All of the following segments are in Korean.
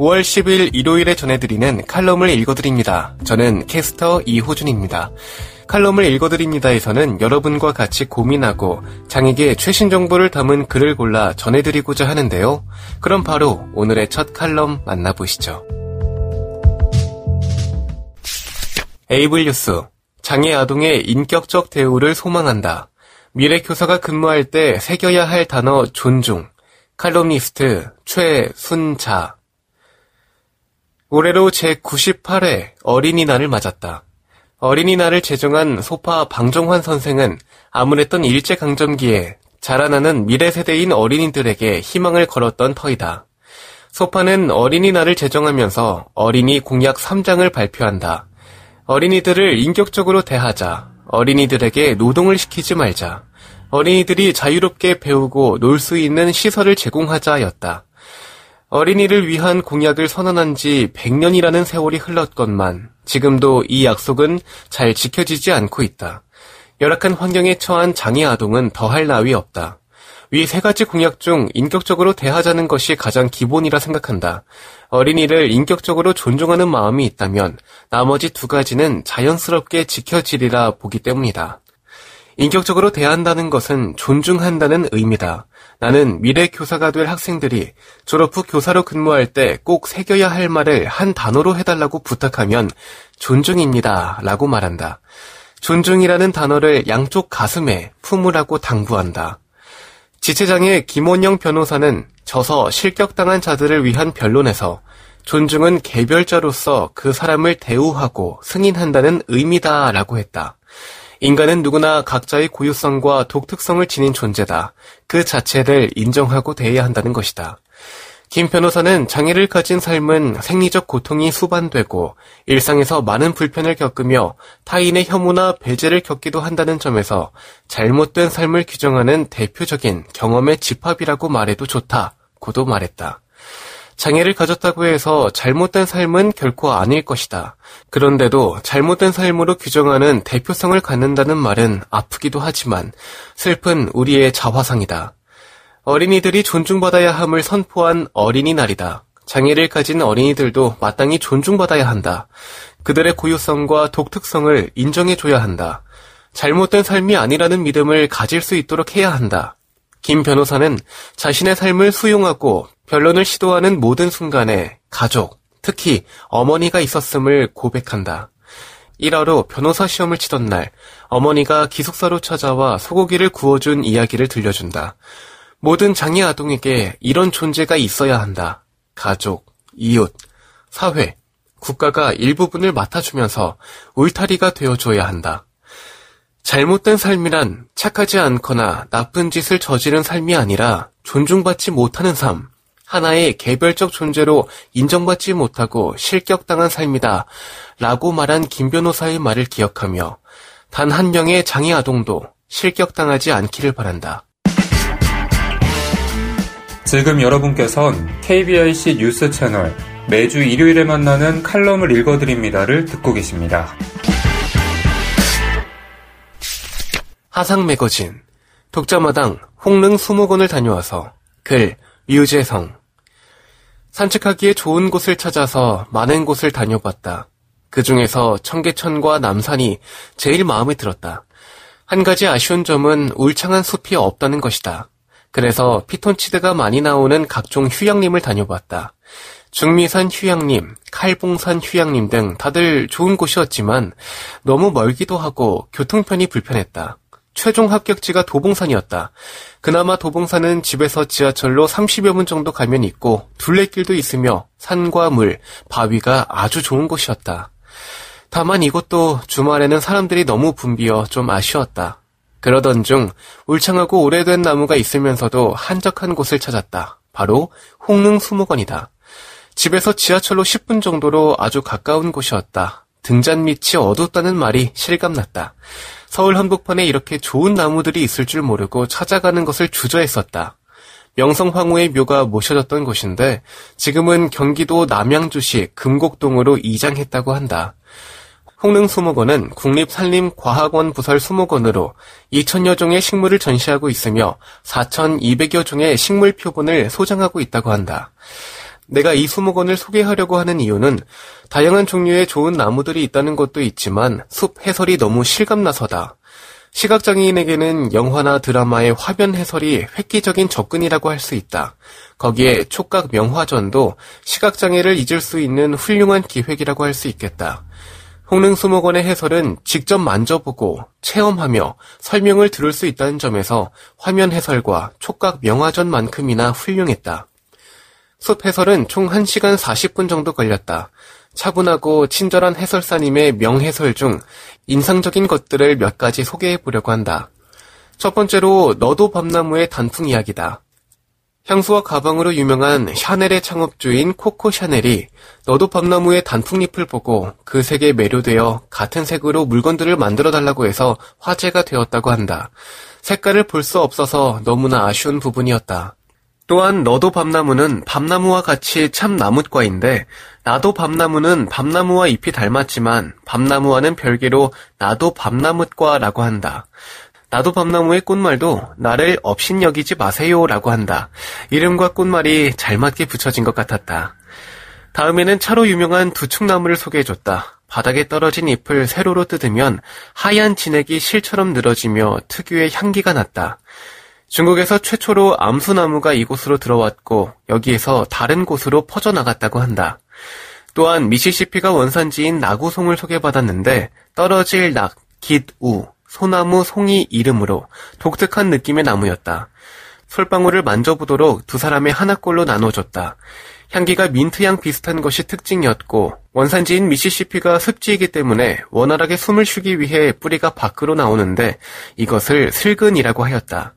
5월 10일 일요일에 전해드리는 칼럼을 읽어드립니다. 저는 캐스터 이호준입니다. 칼럼을 읽어드립니다에서는 여러분과 같이 고민하고 장에게 최신 정보를 담은 글을 골라 전해드리고자 하는데요. 그럼 바로 오늘의 첫 칼럼 만나보시죠. 에이블 뉴스 장애 아동의 인격적 대우를 소망한다. 미래 교사가 근무할 때 새겨야 할 단어 존중. 칼럼니스트 최순자 올해로 제98회 어린이날을 맞았다. 어린이날을 제정한 소파 방정환 선생은 아무랬던 일제강점기에 자라나는 미래 세대인 어린이들에게 희망을 걸었던 터이다. 소파는 어린이날을 제정하면서 어린이 공약 3장을 발표한다. 어린이들을 인격적으로 대하자. 어린이들에게 노동을 시키지 말자. 어린이들이 자유롭게 배우고 놀 수 있는 시설을 제공하자였다. 어린이를 위한 공약을 선언한 지 100년이라는 세월이 흘렀건만 지금도 이 약속은 잘 지켜지지 않고 있다. 열악한 환경에 처한 장애 아동은 더할 나위 없다. 위 세 가지 공약 중 인격적으로 대하자는 것이 가장 기본이라 생각한다. 어린이를 인격적으로 존중하는 마음이 있다면 나머지 두 가지는 자연스럽게 지켜지리라 보기 때문이다. 인격적으로 대한다는 것은 존중한다는 의미다. 나는 미래 교사가 될 학생들이 졸업 후 교사로 근무할 때 꼭 새겨야 할 말을 한 단어로 해달라고 부탁하면 존중입니다. 라고 말한다. 존중이라는 단어를 양쪽 가슴에 품으라고 당부한다. 지체장애 김원영 변호사는 저서 실격당한 자들을 위한 변론에서 존중은 개별자로서 그 사람을 대우하고 승인한다는 의미다 라고 했다. 인간은 누구나 각자의 고유성과 독특성을 지닌 존재다. 그 자체를 인정하고 대해야 한다는 것이다. 김 변호사는 장애를 가진 삶은 생리적 고통이 수반되고 일상에서 많은 불편을 겪으며 타인의 혐오나 배제를 겪기도 한다는 점에서 잘못된 삶을 규정하는 대표적인 경험의 집합이라고 말해도 좋다고도 말했다. 장애를 가졌다고 해서 잘못된 삶은 결코 아닐 것이다. 그런데도 잘못된 삶으로 규정하는 대표성을 갖는다는 말은 아프기도 하지만 슬픈 우리의 자화상이다. 어린이들이 존중받아야 함을 선포한 어린이날이다. 장애를 가진 어린이들도 마땅히 존중받아야 한다. 그들의 고유성과 독특성을 인정해줘야 한다. 잘못된 삶이 아니라는 믿음을 가질 수 있도록 해야 한다. 김 변호사는 자신의 삶을 수용하고 변론을 시도하는 모든 순간에 가족, 특히 어머니가 있었음을 고백한다. 일화로 변호사 시험을 치던 날 어머니가 기숙사로 찾아와 소고기를 구워준 이야기를 들려준다. 모든 장애 아동에게 이런 존재가 있어야 한다. 가족, 이웃, 사회, 국가가 일부분을 맡아주면서 울타리가 되어줘야 한다. 잘못된 삶이란 착하지 않거나 나쁜 짓을 저지른 삶이 아니라 존중받지 못하는 삶, 하나의 개별적 존재로 인정받지 못하고 실격당한 삶이다. 라고 말한 김 변호사의 말을 기억하며 단 한 명의 장애 아동도 실격당하지 않기를 바란다. 지금 여러분께선 KBIC 뉴스 채널 매주 일요일에 만나는 칼럼을 읽어드립니다를 듣고 계십니다. 하상 매거진 독자마당 홍릉 수목원을 다녀와서 글 유재성 산책하기에 좋은 곳을 찾아서 많은 곳을 다녀봤다. 그 중에서 청계천과 남산이 제일 마음에 들었다. 한 가지 아쉬운 점은 울창한 숲이 없다는 것이다. 그래서 피톤치드가 많이 나오는 각종 휴양림을 다녀봤다. 중미산 휴양림, 칼봉산 휴양림 등 다들 좋은 곳이었지만 너무 멀기도 하고 교통편이 불편했다. 최종 합격지가 도봉산이었다. 그나마 도봉산은 집에서 지하철로 30여 분 정도 가면 있고 둘레길도 있으며 산과 물, 바위가 아주 좋은 곳이었다. 다만 이곳도 주말에는 사람들이 너무 붐비어 좀 아쉬웠다. 그러던 중 울창하고 오래된 나무가 있으면서도 한적한 곳을 찾았다. 바로 홍릉 수목원이다. 집에서 지하철로 10분 정도로 아주 가까운 곳이었다. 등잔 밑이 어둡다는 말이 실감났다. 서울 한복판에 이렇게 좋은 나무들이 있을 줄 모르고 찾아가는 것을 주저했었다. 명성황후의 묘가 모셔졌던 곳인데 지금은 경기도 남양주시 금곡동으로 이장했다고 한다. 홍릉수목원은 국립산림과학원 부설 수목원으로 2천여 종의 식물을 전시하고 있으며 4,200여 종의 식물 표본을 소장하고 있다고 한다. 내가 이 수목원을 소개하려고 하는 이유는 다양한 종류의 좋은 나무들이 있다는 것도 있지만 숲 해설이 너무 실감나서다. 시각장애인에게는 영화나 드라마의 화면 해설이 획기적인 접근이라고 할 수 있다. 거기에 촉각 명화전도 시각장애를 잊을 수 있는 훌륭한 기획이라고 할 수 있겠다. 홍릉수목원의 해설은 직접 만져보고 체험하며 설명을 들을 수 있다는 점에서 화면 해설과 촉각 명화전만큼이나 훌륭했다. 숲 해설은 총 1시간 40분 정도 걸렸다. 차분하고 친절한 해설사님의 명해설 중 인상적인 것들을 몇 가지 소개해 보려고 한다. 첫 번째로 너도 밤나무의 단풍 이야기다. 향수와 가방으로 유명한 샤넬의 창업주인 코코 샤넬이 너도 밤나무의 단풍잎을 보고 그 색에 매료되어 같은 색으로 물건들을 만들어 달라고 해서 화제가 되었다고 한다. 색깔을 볼 수 없어서 너무나 아쉬운 부분이었다. 또한 너도 밤나무는 밤나무와 같이 참 나뭇과인데 나도 밤나무는 밤나무와 잎이 닮았지만 밤나무와는 별개로 나도 밤나뭇과라고 한다. 나도 밤나무의 꽃말도 나를 업신여기지 마세요라고 한다. 이름과 꽃말이 잘 맞게 붙여진 것 같았다. 다음에는 차로 유명한 두축나무를 소개해줬다. 바닥에 떨어진 잎을 세로로 뜯으면 하얀 진액이 실처럼 늘어지며 특유의 향기가 났다. 중국에서 최초로 암수나무가 이곳으로 들어왔고 여기에서 다른 곳으로 퍼져나갔다고 한다. 또한 미시시피가 원산지인 나구송을 소개받았는데 떨어질 낙, 깃 우, 소나무 송이 이름으로 독특한 느낌의 나무였다. 솔방울을 만져보도록 두 사람의 하나꼴로 나눠줬다. 향기가 민트향 비슷한 것이 특징이었고 원산지인 미시시피가 습지이기 때문에 원활하게 숨을 쉬기 위해 뿌리가 밖으로 나오는데 이것을 슬근이라고 하였다.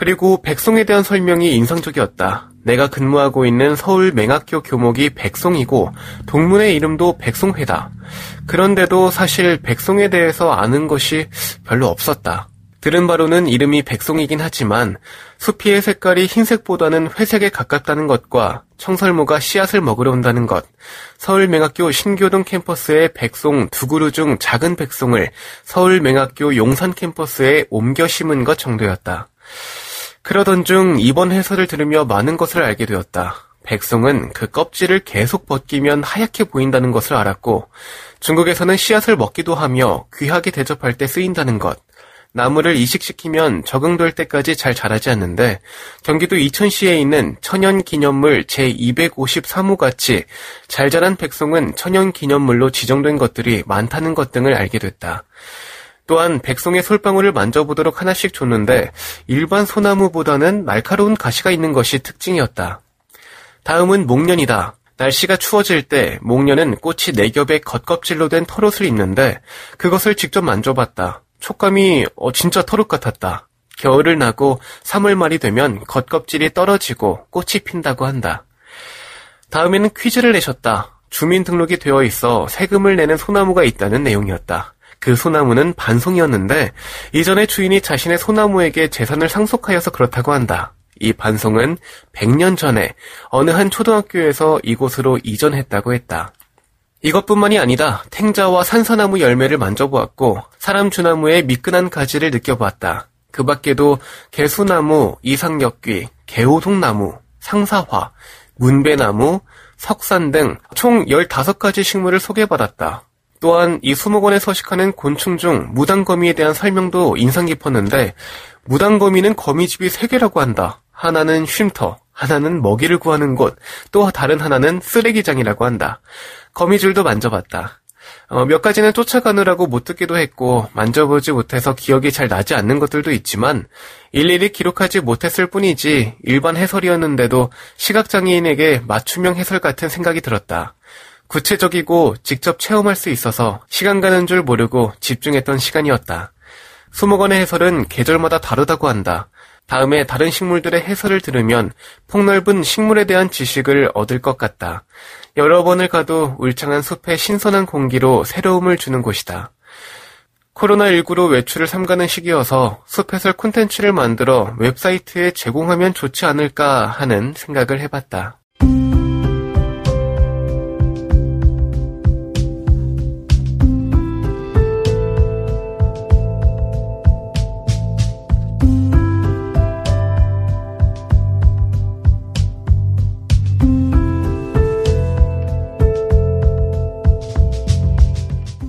그리고 백송에 대한 설명이 인상적이었다. 내가 근무하고 있는 서울 맹학교 교목이 백송이고 동문의 이름도 백송회다. 그런데도 사실 백송에 대해서 아는 것이 별로 없었다. 들은 바로는 이름이 백송이긴 하지만 수피의 색깔이 흰색보다는 회색에 가깝다는 것과 청설모가 씨앗을 먹으러 온다는 것, 서울맹학교 신교동 캠퍼스의 백송 두 그루 중 작은 백송을 서울맹학교 용산 캠퍼스에 옮겨 심은 것 정도였다. 그러던 중 이번 해설을 들으며 많은 것을 알게 되었다. 백송은 그 껍질을 계속 벗기면 하얗게 보인다는 것을 알았고 중국에서는 씨앗을 먹기도 하며 귀하게 대접할 때 쓰인다는 것. 나무를 이식시키면 적응될 때까지 잘 자라지 않는데 경기도 이천시에 있는 천연기념물 제253호 같이 잘 자란 백송은 천연기념물로 지정된 것들이 많다는 것 등을 알게 됐다. 또한 백송의 솔방울을 만져보도록 하나씩 줬는데 일반 소나무보다는 날카로운 가시가 있는 것이 특징이었다. 다음은 목련이다. 날씨가 추워질 때 목련은 꽃이 네 겹의 겉껍질로 된 털옷을 입는데 그것을 직접 만져봤다. 촉감이 어, 진짜 털옷 같았다. 겨울을 나고 3월 말이 되면 겉껍질이 떨어지고 꽃이 핀다고 한다. 다음에는 퀴즈를 내셨다. 주민등록이 되어 있어 세금을 내는 소나무가 있다는 내용이었다. 그 소나무는 반송이었는데 이전에 주인이 자신의 소나무에게 재산을 상속하여서 그렇다고 한다. 이 반송은 100년 전에 어느 한 초등학교에서 이곳으로 이전했다고 했다. 이것뿐만이 아니다. 탱자와 산사나무 열매를 만져보았고 사람 주나무의 미끈한 가지를 느껴보았다. 그 밖에도 개수나무, 이상역귀, 개호동나무, 상사화, 문배나무, 석산 등 총 15가지 식물을 소개받았다. 또한 이 수목원에 서식하는 곤충 중 무당거미에 대한 설명도 인상 깊었는데 무당거미는 거미집이 세 개라고 한다. 하나는 쉼터, 하나는 먹이를 구하는 곳, 또 다른 하나는 쓰레기장이라고 한다. 거미줄도 만져봤다. 어, 몇 가지는 쫓아가느라고 못 듣기도 했고 만져보지 못해서 기억이 잘 나지 않는 것들도 있지만 일일이 기록하지 못했을 뿐이지 일반 해설이었는데도 시각장애인에게 맞춤형 해설 같은 생각이 들었다. 구체적이고 직접 체험할 수 있어서 시간 가는 줄 모르고 집중했던 시간이었다. 수목원의 해설은 계절마다 다르다고 한다. 다음에 다른 식물들의 해설을 들으면 폭넓은 식물에 대한 지식을 얻을 것 같다. 여러 번을 가도 울창한 숲의 신선한 공기로 새로움을 주는 곳이다. 코로나19로 외출을 삼가는 시기여서 숲 해설 콘텐츠를 만들어 웹사이트에 제공하면 좋지 않을까 하는 생각을 해봤다.